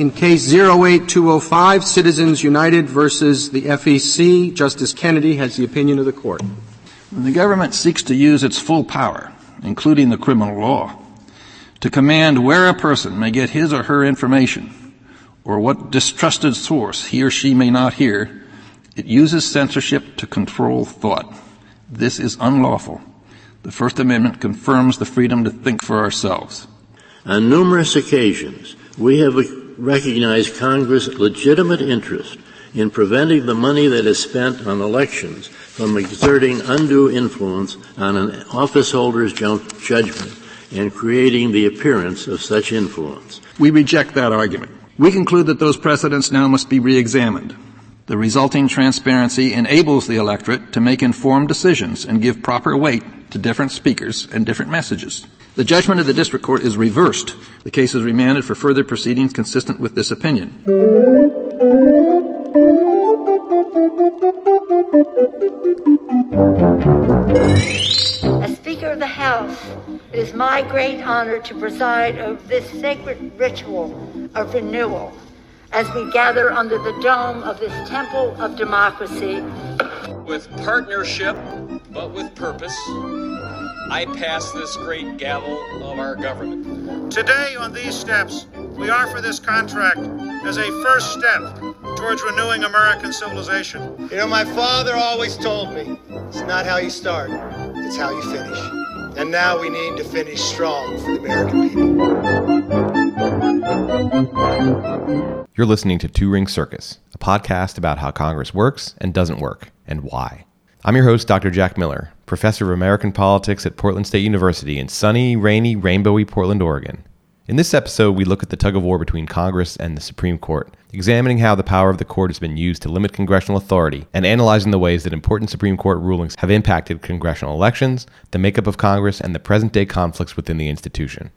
In case 08205, Citizens United versus the FEC, Justice Kennedy has the opinion of the court. When the government seeks to use its full power, including the criminal law, to command where a person may get his or her information, or what distrusted source he or she may not hear, it uses censorship to control thought. This is unlawful. The First Amendment confirms the freedom to think for ourselves. On numerous occasions, we have recognize Congress' legitimate interest in preventing the money that is spent on elections from exerting undue influence on an officeholder's judgment and creating the appearance of such influence. We reject that argument. We conclude that those precedents now must be re-examined. The resulting transparency enables the electorate to make informed decisions and give proper weight to different speakers and different messages. The judgment of the district court is reversed. The case is remanded for further proceedings consistent with this opinion. As Speaker of the House, it is my great honor to preside over this sacred ritual of renewal as we gather under the dome of this temple of democracy. With partnership, but with purpose, I pass this great gavel of our government. Today, on these steps, we offer this contract as a first step towards renewing American civilization. You know, my father always told me it's not how you start, it's how you finish. And now we need to finish strong for the American people. You're listening to Two Ring Circus, a podcast about how Congress works and doesn't work, and why. I'm your host, Dr. Jack Miller, professor of American politics at Portland State University in sunny, rainy, rainbowy Portland, Oregon. In this episode, we look at the tug of war between Congress and the Supreme Court, examining how the power of the court has been used to limit congressional authority and analyzing the ways that important Supreme Court rulings have impacted congressional elections, the makeup of Congress, and the present day conflicts within the institution.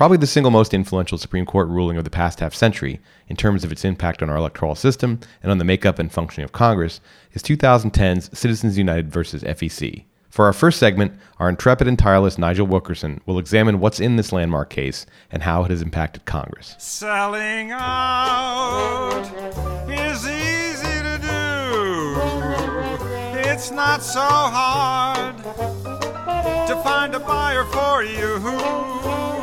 Probably the single most influential Supreme Court ruling of the past half century, in terms of its impact on our electoral system and on the makeup and functioning of Congress, is 2010's Citizens United versus FEC. For our first segment, our intrepid and tireless Nigel Wilkerson will examine what's in this landmark case and how it has impacted Congress. Selling out is easy to do. It's not so hard to find a buyer for you.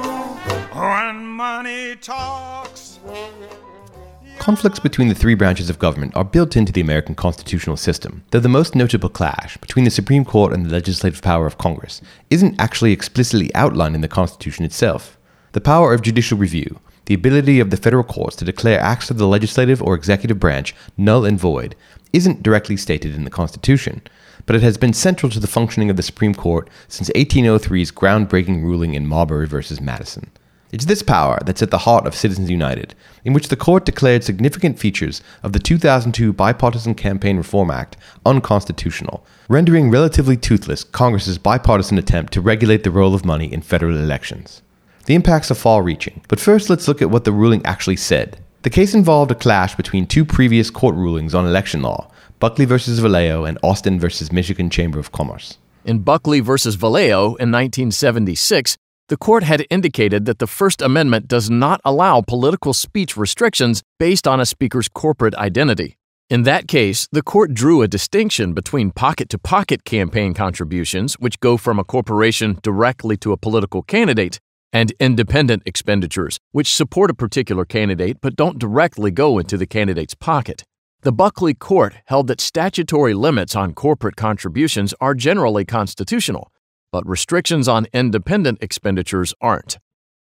Conflicts between the three branches of government are built into the American constitutional system, though the most notable clash between the Supreme Court and the legislative power of Congress isn't actually explicitly outlined in the Constitution itself. The power of judicial review, the ability of the federal courts to declare acts of the legislative or executive branch null and void, isn't directly stated in the Constitution, but it has been central to the functioning of the Supreme Court since 1803's groundbreaking ruling in Marbury v. Madison. It's this power that's at the heart of Citizens United, in which the court declared significant features of the 2002 Bipartisan Campaign Reform Act unconstitutional, rendering relatively toothless Congress's bipartisan attempt to regulate the role of money in federal elections. The impacts are far reaching, but first let's look at what the ruling actually said. The case involved a clash between two previous court rulings on election law, Buckley v. Valeo and Austin v. Michigan Chamber of Commerce. In Buckley v. Valeo in 1976, the court had indicated that the First Amendment does not allow political speech restrictions based on a speaker's corporate identity. In that case, the court drew a distinction between pocket to pocket campaign contributions, which go from a corporation directly to a political candidate, and independent expenditures, which support a particular candidate but don't directly go into the candidate's pocket. The Buckley Court held that statutory limits on corporate contributions are generally constitutional, but restrictions on independent expenditures aren't.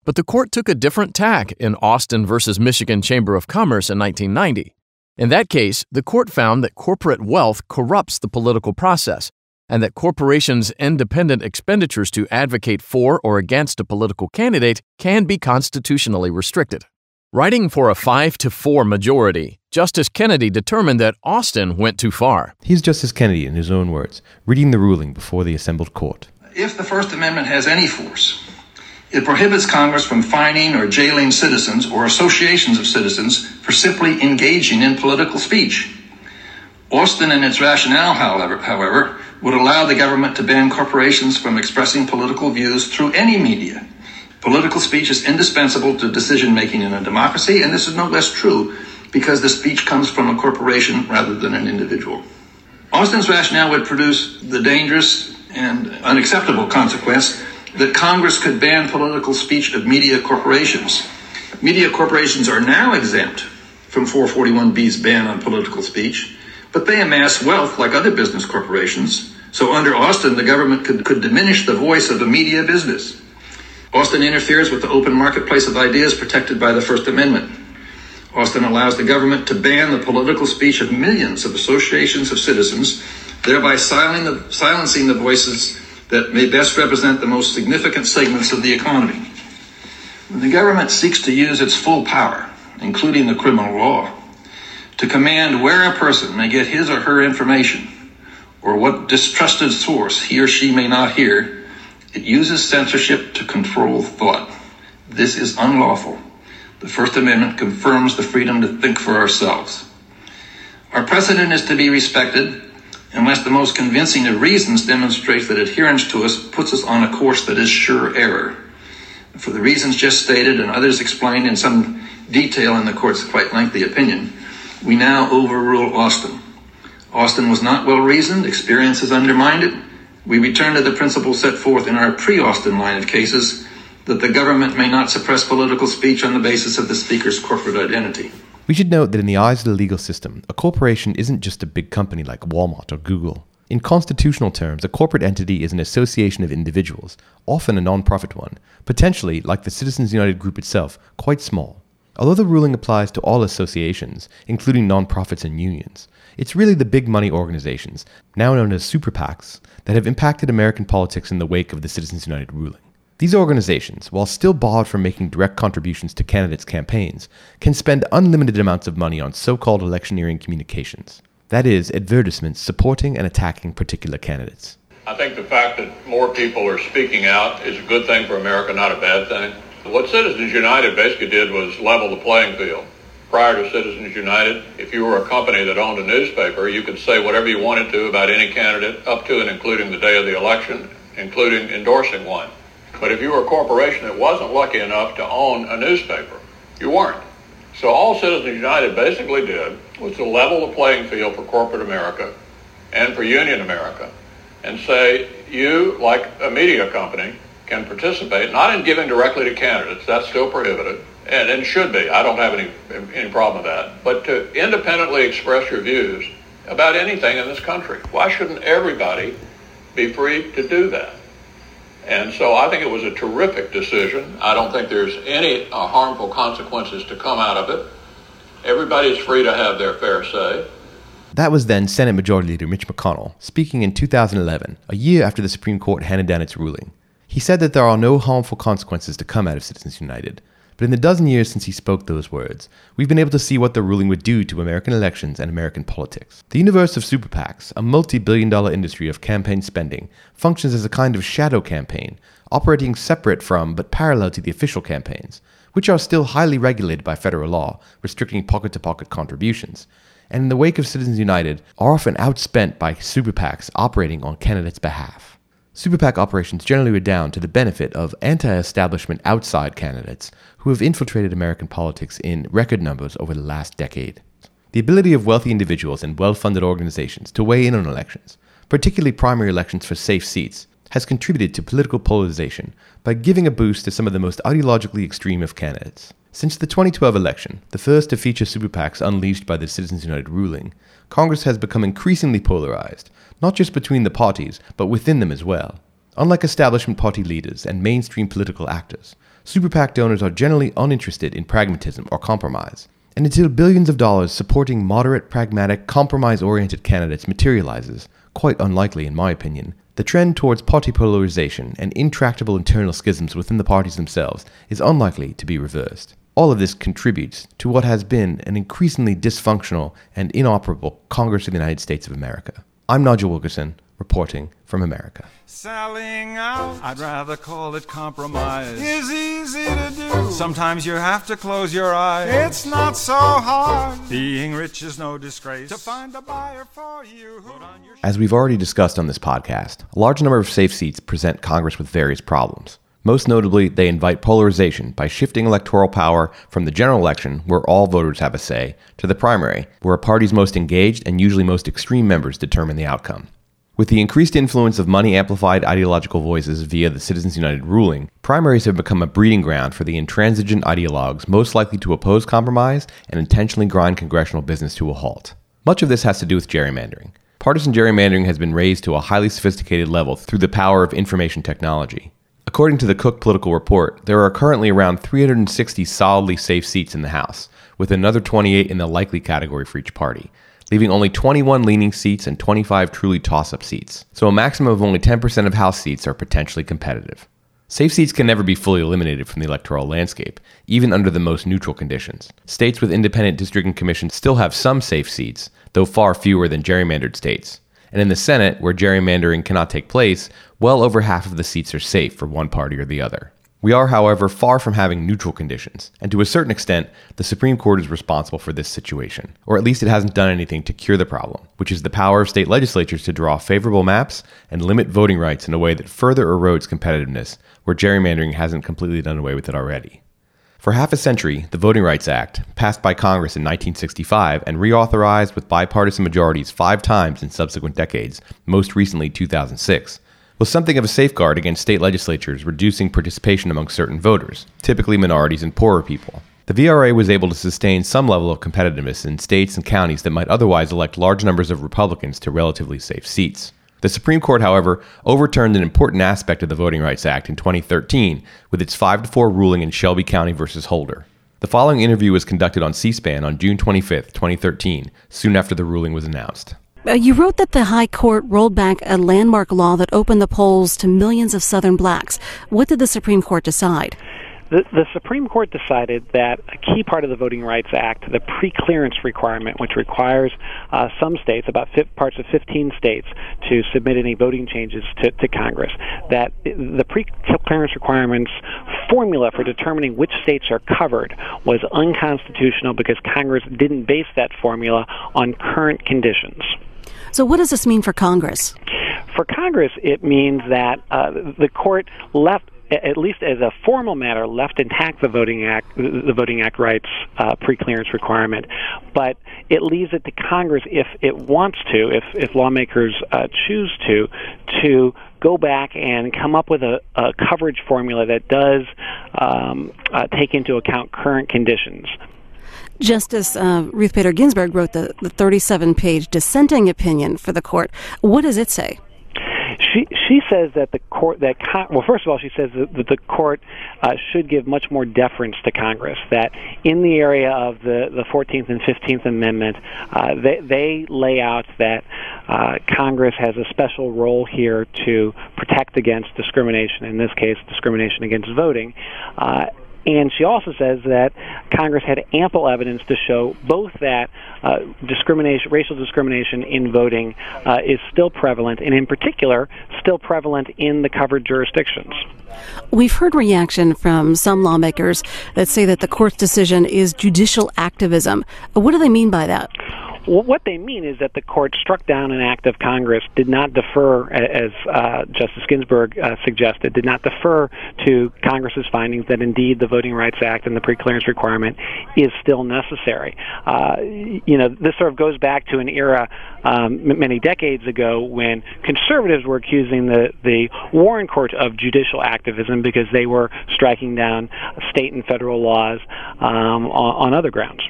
But the court took a different tack in Austin versus Michigan Chamber of Commerce in 1990. In that case, the court found that corporate wealth corrupts the political process and that corporations' independent expenditures to advocate for or against a political candidate can be constitutionally restricted. Writing for a 5 to 4 majority, Justice Kennedy determined that Austin went too far. Here's Justice Kennedy in his own words, reading the ruling before the assembled court if the First Amendment has any force, it prohibits Congress from fining or jailing citizens or associations of citizens for simply engaging in political speech. Austin and its rationale, however, however, would allow the government to ban corporations from expressing political views through any media. Political speech is indispensable to decision making in a democracy, and this is no less true because the speech comes from a corporation rather than an individual. Austin's rationale would produce the dangerous and unacceptable consequence that Congress could ban political speech of media corporations. Media corporations are now exempt from 441B's ban on political speech, but they amass wealth like other business corporations. So under Austin, the government could, could diminish the voice of the media business. Austin interferes with the open marketplace of ideas protected by the First Amendment. Austin allows the government to ban the political speech of millions of associations of citizens, thereby silencing the voices that may best represent the most significant segments of the economy. When the government seeks to use its full power, including the criminal law, to command where a person may get his or her information or what distrusted source he or she may not hear. It uses censorship to control thought. This is unlawful. The First Amendment confirms the freedom to think for ourselves. Our precedent is to be respected unless the most convincing of reasons demonstrates that adherence to us puts us on a course that is sure error. For the reasons just stated and others explained in some detail in the court's quite lengthy opinion, we now overrule Austin. Austin was not well reasoned, experience has undermined it. We return to the principle set forth in our pre Austin line of cases that the government may not suppress political speech on the basis of the speaker's corporate identity. We should note that in the eyes of the legal system, a corporation isn't just a big company like Walmart or Google. In constitutional terms, a corporate entity is an association of individuals, often a non-profit one, potentially, like the Citizens United group itself, quite small. Although the ruling applies to all associations, including non-profits and unions, it's really the big money organizations, now known as super PACs, that have impacted American politics in the wake of the Citizens United ruling. These organizations, while still barred from making direct contributions to candidates' campaigns, can spend unlimited amounts of money on so called electioneering communications. That is, advertisements supporting and attacking particular candidates. I think the fact that more people are speaking out is a good thing for America, not a bad thing. What Citizens United basically did was level the playing field. Prior to Citizens United, if you were a company that owned a newspaper, you could say whatever you wanted to about any candidate, up to and including the day of the election, including endorsing one. But if you were a corporation that wasn't lucky enough to own a newspaper, you weren't. So all Citizens United basically did was to level the playing field for corporate America and for union America and say, you, like a media company, can participate, not in giving directly to candidates, that's still prohibited, and, and should be. I don't have any, any problem with that. But to independently express your views about anything in this country. Why shouldn't everybody be free to do that? And so I think it was a terrific decision. I don't think there's any uh, harmful consequences to come out of it. Everybody's free to have their fair say. That was then Senate Majority Leader Mitch McConnell speaking in 2011, a year after the Supreme Court handed down its ruling. He said that there are no harmful consequences to come out of Citizens United, but in the dozen years since he spoke those words, we've been able to see what the ruling would do to American elections and American politics. The universe of super PACs, a multi billion dollar industry of campaign spending, functions as a kind of shadow campaign, operating separate from but parallel to the official campaigns, which are still highly regulated by federal law, restricting pocket to pocket contributions, and in the wake of Citizens United, are often outspent by super PACs operating on candidates' behalf. Super PAC operations generally redound to the benefit of anti establishment outside candidates who have infiltrated American politics in record numbers over the last decade. The ability of wealthy individuals and well funded organizations to weigh in on elections, particularly primary elections for safe seats, has contributed to political polarization by giving a boost to some of the most ideologically extreme of candidates. Since the 2012 election, the first to feature super PACs unleashed by the Citizens United ruling, Congress has become increasingly polarized not just between the parties, but within them as well. Unlike establishment party leaders and mainstream political actors, Super PAC donors are generally uninterested in pragmatism or compromise. And until billions of dollars supporting moderate, pragmatic, compromise oriented candidates materializes, quite unlikely in my opinion, the trend towards party polarization and intractable internal schisms within the parties themselves is unlikely to be reversed. All of this contributes to what has been an increasingly dysfunctional and inoperable Congress of the United States of America. I'm Nigel Wilkerson, reporting from America. Selling out, I'd rather call it compromise, is easy to do. Sometimes you have to close your eyes. It's not so hard. Being rich is no disgrace. To find a buyer for you. As we've already discussed on this podcast, a large number of safe seats present Congress with various problems. Most notably, they invite polarization by shifting electoral power from the general election, where all voters have a say, to the primary, where a party's most engaged and usually most extreme members determine the outcome. With the increased influence of money amplified ideological voices via the Citizens United ruling, primaries have become a breeding ground for the intransigent ideologues most likely to oppose compromise and intentionally grind congressional business to a halt. Much of this has to do with gerrymandering. Partisan gerrymandering has been raised to a highly sophisticated level through the power of information technology. According to the Cook Political Report, there are currently around 360 solidly safe seats in the House, with another 28 in the likely category for each party, leaving only 21 leaning seats and 25 truly toss up seats. So a maximum of only 10% of House seats are potentially competitive. Safe seats can never be fully eliminated from the electoral landscape, even under the most neutral conditions. States with independent districting commissions still have some safe seats, though far fewer than gerrymandered states. And in the Senate, where gerrymandering cannot take place, well over half of the seats are safe for one party or the other. We are, however, far from having neutral conditions, and to a certain extent, the Supreme Court is responsible for this situation, or at least it hasn't done anything to cure the problem, which is the power of state legislatures to draw favorable maps and limit voting rights in a way that further erodes competitiveness, where gerrymandering hasn't completely done away with it already. For half a century, the Voting Rights Act, passed by Congress in 1965 and reauthorized with bipartisan majorities five times in subsequent decades, most recently 2006, was something of a safeguard against state legislatures reducing participation among certain voters, typically minorities and poorer people. The VRA was able to sustain some level of competitiveness in states and counties that might otherwise elect large numbers of Republicans to relatively safe seats. The Supreme Court, however, overturned an important aspect of the Voting Rights Act in 2013 with its 5 4 ruling in Shelby County versus Holder. The following interview was conducted on C SPAN on June 25, 2013, soon after the ruling was announced. Uh, you wrote that the High Court rolled back a landmark law that opened the polls to millions of Southern blacks. What did the Supreme Court decide? The, the, Supreme Court decided that a key part of the Voting Rights Act, the pre-clearance requirement, which requires uh, some states, about parts of 15 states, to submit any voting changes to, to Congress, that the pre-clearance requirements formula for determining which states are covered was unconstitutional because Congress didn't base that formula on current conditions. So, what does this mean for Congress? For Congress, it means that uh, the court left at least as a formal matter, left intact the Voting Act, the Voting Act rights uh, pre-clearance requirement, but it leaves it to Congress if it wants to, if if lawmakers uh, choose to, to go back and come up with a, a coverage formula that does um, uh, take into account current conditions. Justice uh, Ruth Bader Ginsburg wrote the, the 37 page dissenting opinion for the court. What does it say? She she says that the court that con- well first of all she says that the court uh, should give much more deference to Congress that in the area of the the 14th and 15th Amendment uh, they they lay out that uh, Congress has a special role here to protect against discrimination in this case discrimination against voting uh, and she also says that Congress had ample evidence to show both that uh, discrimination, racial discrimination in voting uh, is still prevalent, and in particular, still prevalent in the covered jurisdictions. We've heard reaction from some lawmakers that say that the court's decision is judicial activism. What do they mean by that? What they mean is that the court struck down an act of Congress, did not defer, as uh, Justice Ginsburg uh, suggested, did not defer to Congress's findings that indeed the Voting Rights Act and the preclearance requirement is still necessary. Uh, you know, this sort of goes back to an era um, many decades ago when conservatives were accusing the, the Warren Court of judicial activism because they were striking down state and federal laws um, on, on other grounds.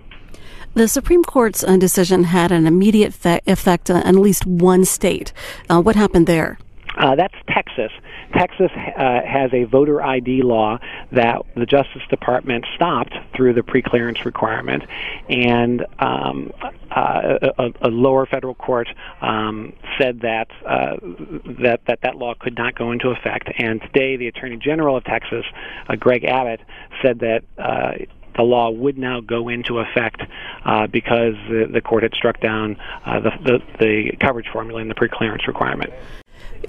The Supreme Court's uh, decision had an immediate effect on at least one state. Uh, what happened there? Uh, that's Texas. Texas uh, has a voter ID law that the Justice Department stopped through the preclearance requirement, and um, uh, a, a, lower federal court um, said that, uh, that that that law could not go into effect. And today, the Attorney General of Texas, uh, Greg Abbott, said that the law would now go into effect uh, because the, the, court had struck down uh, the, the, the, coverage formula and the preclearance requirement.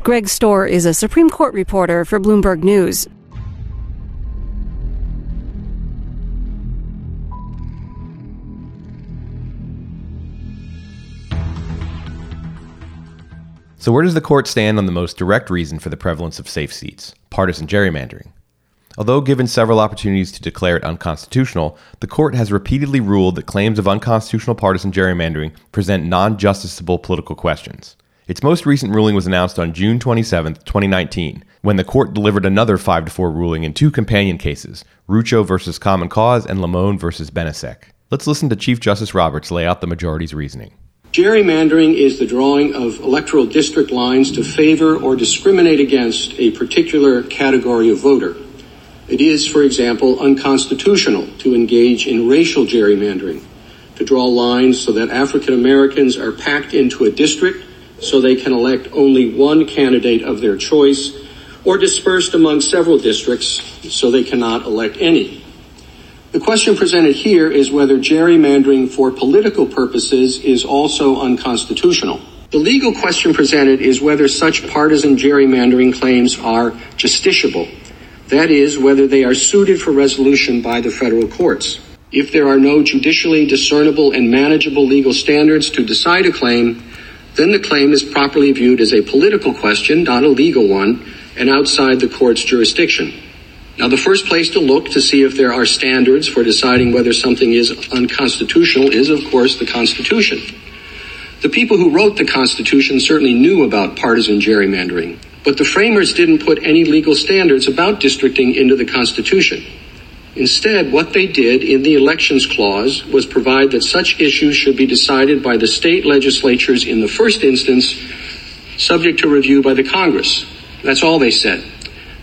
Greg Stohr is a Supreme Court reporter for Bloomberg News. So, where does the court stand on the most direct reason for the prevalence of safe seats partisan gerrymandering? Although given several opportunities to declare it unconstitutional, the court has repeatedly ruled that claims of unconstitutional partisan gerrymandering present non justiciable political questions. Its most recent ruling was announced on June 27, 2019, when the court delivered another 5 4 ruling in two companion cases, Rucho versus Common Cause and Lamone versus Benisek. Let's listen to Chief Justice Roberts lay out the majority's reasoning. Gerrymandering is the drawing of electoral district lines to favor or discriminate against a particular category of voter. It is, for example, unconstitutional to engage in racial gerrymandering, to draw lines so that African Americans are packed into a district so they can elect only one candidate of their choice, or dispersed among several districts so they cannot elect any. The question presented here is whether gerrymandering for political purposes is also unconstitutional. The legal question presented is whether such partisan gerrymandering claims are justiciable. That is, whether they are suited for resolution by the federal courts. If there are no judicially discernible and manageable legal standards to decide a claim, then the claim is properly viewed as a political question, not a legal one, and outside the court's jurisdiction. Now, the first place to look to see if there are standards for deciding whether something is unconstitutional is, of course, the Constitution. The people who wrote the Constitution certainly knew about partisan gerrymandering, but the framers didn't put any legal standards about districting into the Constitution. Instead, what they did in the Elections Clause was provide that such issues should be decided by the state legislatures in the first instance, subject to review by the Congress. That's all they said.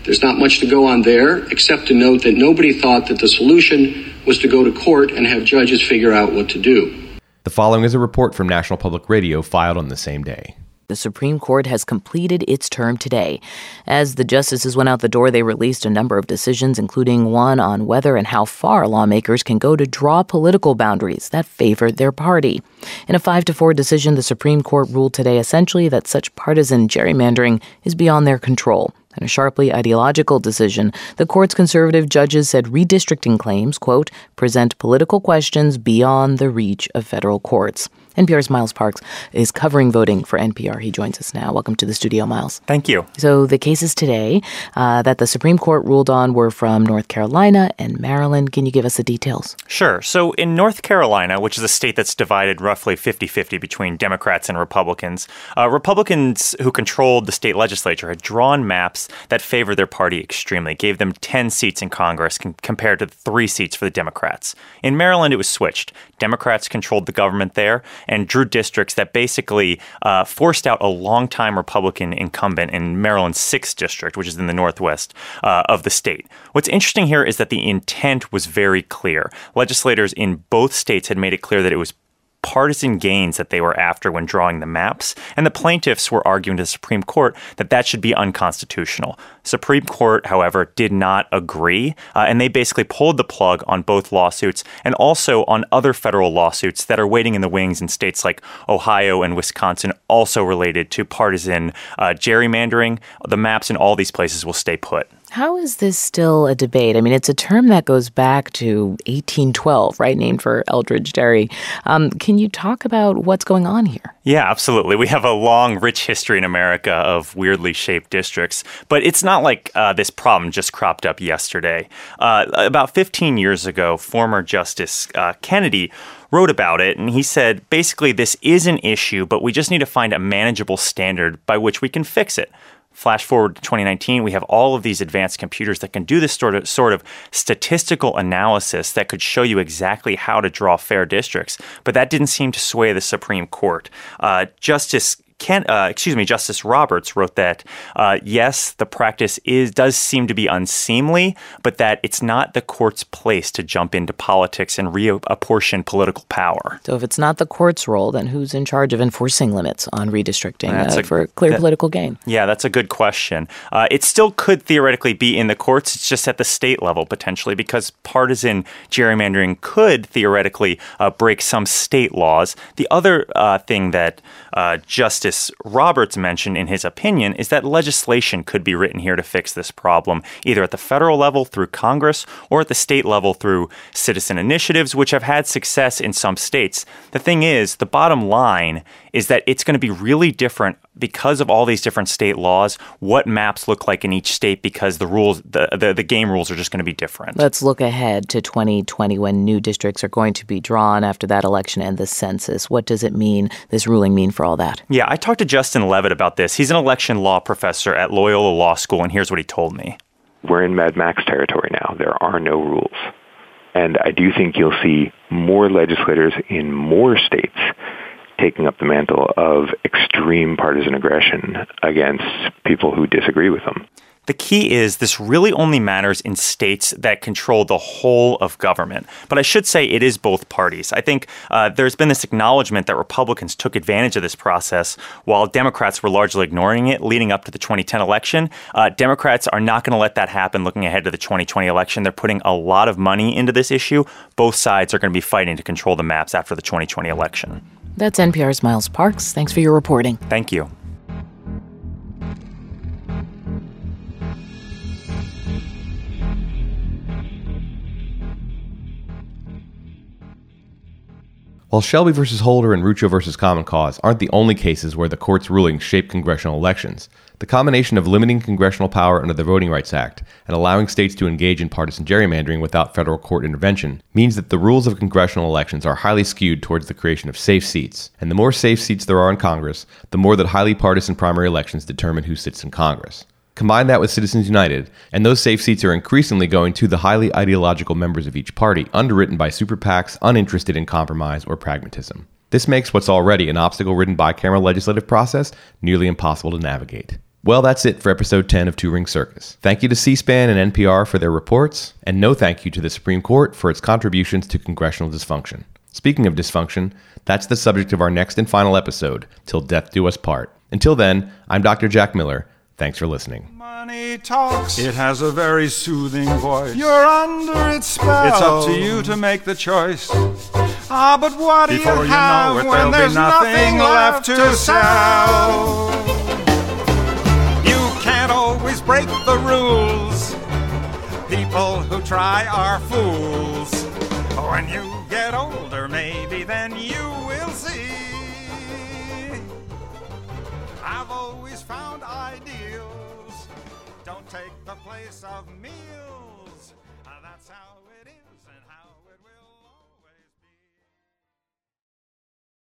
There's not much to go on there, except to note that nobody thought that the solution was to go to court and have judges figure out what to do. The following is a report from National Public Radio filed on the same day. The Supreme Court has completed its term today. As the justices went out the door, they released a number of decisions, including one on whether and how far lawmakers can go to draw political boundaries that favor their party. In a 5 to 4 decision, the Supreme Court ruled today essentially that such partisan gerrymandering is beyond their control. In a sharply ideological decision, the court's conservative judges said redistricting claims, quote, present political questions beyond the reach of federal courts. NPR's Miles Parks is covering voting for NPR. He joins us now. Welcome to the studio, Miles. Thank you. So, the cases today uh, that the Supreme Court ruled on were from North Carolina and Maryland. Can you give us the details? Sure. So, in North Carolina, which is a state that's divided roughly 50 50 between Democrats and Republicans, uh, Republicans who controlled the state legislature had drawn maps that favored their party extremely, gave them 10 seats in Congress com- compared to three seats for the Democrats. In Maryland, it was switched. Democrats controlled the government there and drew districts that basically uh, forced out a longtime Republican incumbent in Maryland's 6th district, which is in the northwest uh, of the state. What's interesting here is that the intent was very clear. Legislators in both states had made it clear that it was partisan gains that they were after when drawing the maps, and the plaintiffs were arguing to the Supreme Court that that should be unconstitutional. Supreme Court, however, did not agree, uh, and they basically pulled the plug on both lawsuits and also on other federal lawsuits that are waiting in the wings in states like Ohio and Wisconsin, also related to partisan uh, gerrymandering. The maps in all these places will stay put. How is this still a debate? I mean, it's a term that goes back to 1812, right? Named for Elbridge Gerry. Um, can you talk about what's going on here? Yeah, absolutely. We have a long, rich history in America of weirdly shaped districts, but it's not like uh, this problem just cropped up yesterday. Uh, about 15 years ago, former Justice uh, Kennedy wrote about it, and he said basically this is an issue, but we just need to find a manageable standard by which we can fix it. Flash forward to 2019, we have all of these advanced computers that can do this sort of sort of statistical analysis that could show you exactly how to draw fair districts. But that didn't seem to sway the Supreme Court. Uh, Justice Ken, uh, excuse me, Justice Roberts wrote that uh, yes, the practice is does seem to be unseemly, but that it's not the court's place to jump into politics and reapportion political power. So if it's not the court's role, then who's in charge of enforcing limits on redistricting uh, a, for clear that, political gain? Yeah, that's a good question. Uh, it still could theoretically be in the courts. It's just at the state level potentially because partisan gerrymandering could theoretically uh, break some state laws. The other uh, thing that Justice Justice Roberts mentioned in his opinion is that legislation could be written here to fix this problem, either at the federal level through Congress or at the state level through citizen initiatives, which have had success in some states. The thing is, the bottom line is that it's going to be really different because of all these different state laws, what maps look like in each state because the rules, the, the, the game rules are just going to be different. Let's look ahead to 2020 when new districts are going to be drawn after that election and the census. What does it mean, this ruling mean for all that? Yeah, I talked to Justin Levitt about this. He's an election law professor at Loyola Law School, and here's what he told me. We're in Mad Max territory now. There are no rules. And I do think you'll see more legislators in more states taking up the mantle of extreme partisan aggression against people who disagree with them. The key is this really only matters in states that control the whole of government. But I should say it is both parties. I think uh, there's been this acknowledgement that Republicans took advantage of this process while Democrats were largely ignoring it leading up to the 2010 election. Uh, Democrats are not going to let that happen looking ahead to the 2020 election. They're putting a lot of money into this issue. Both sides are going to be fighting to control the maps after the 2020 election. That's NPR's Miles Parks. Thanks for your reporting. Thank you. While Shelby versus Holder and Rucho versus Common Cause aren't the only cases where the court's rulings shape congressional elections, the combination of limiting congressional power under the Voting Rights Act and allowing states to engage in partisan gerrymandering without federal court intervention means that the rules of congressional elections are highly skewed towards the creation of safe seats. And the more safe seats there are in Congress, the more that highly partisan primary elections determine who sits in Congress. Combine that with Citizens United, and those safe seats are increasingly going to the highly ideological members of each party, underwritten by super PACs uninterested in compromise or pragmatism. This makes what's already an obstacle ridden bicameral legislative process nearly impossible to navigate. Well, that's it for episode 10 of Two Ring Circus. Thank you to C SPAN and NPR for their reports, and no thank you to the Supreme Court for its contributions to congressional dysfunction. Speaking of dysfunction, that's the subject of our next and final episode, Till Death Do Us Part. Until then, I'm Dr. Jack Miller. Thanks for listening. Money talks. It has a very soothing voice. You're under its spell. It's up to you to make the choice. Ah, but what do Before you you have know it, when there's nothing nothing left to to sell? You can't always break the rules. People who try are fools. When you get older, maybe then you will see. I've always found ideals don't take the place of meals.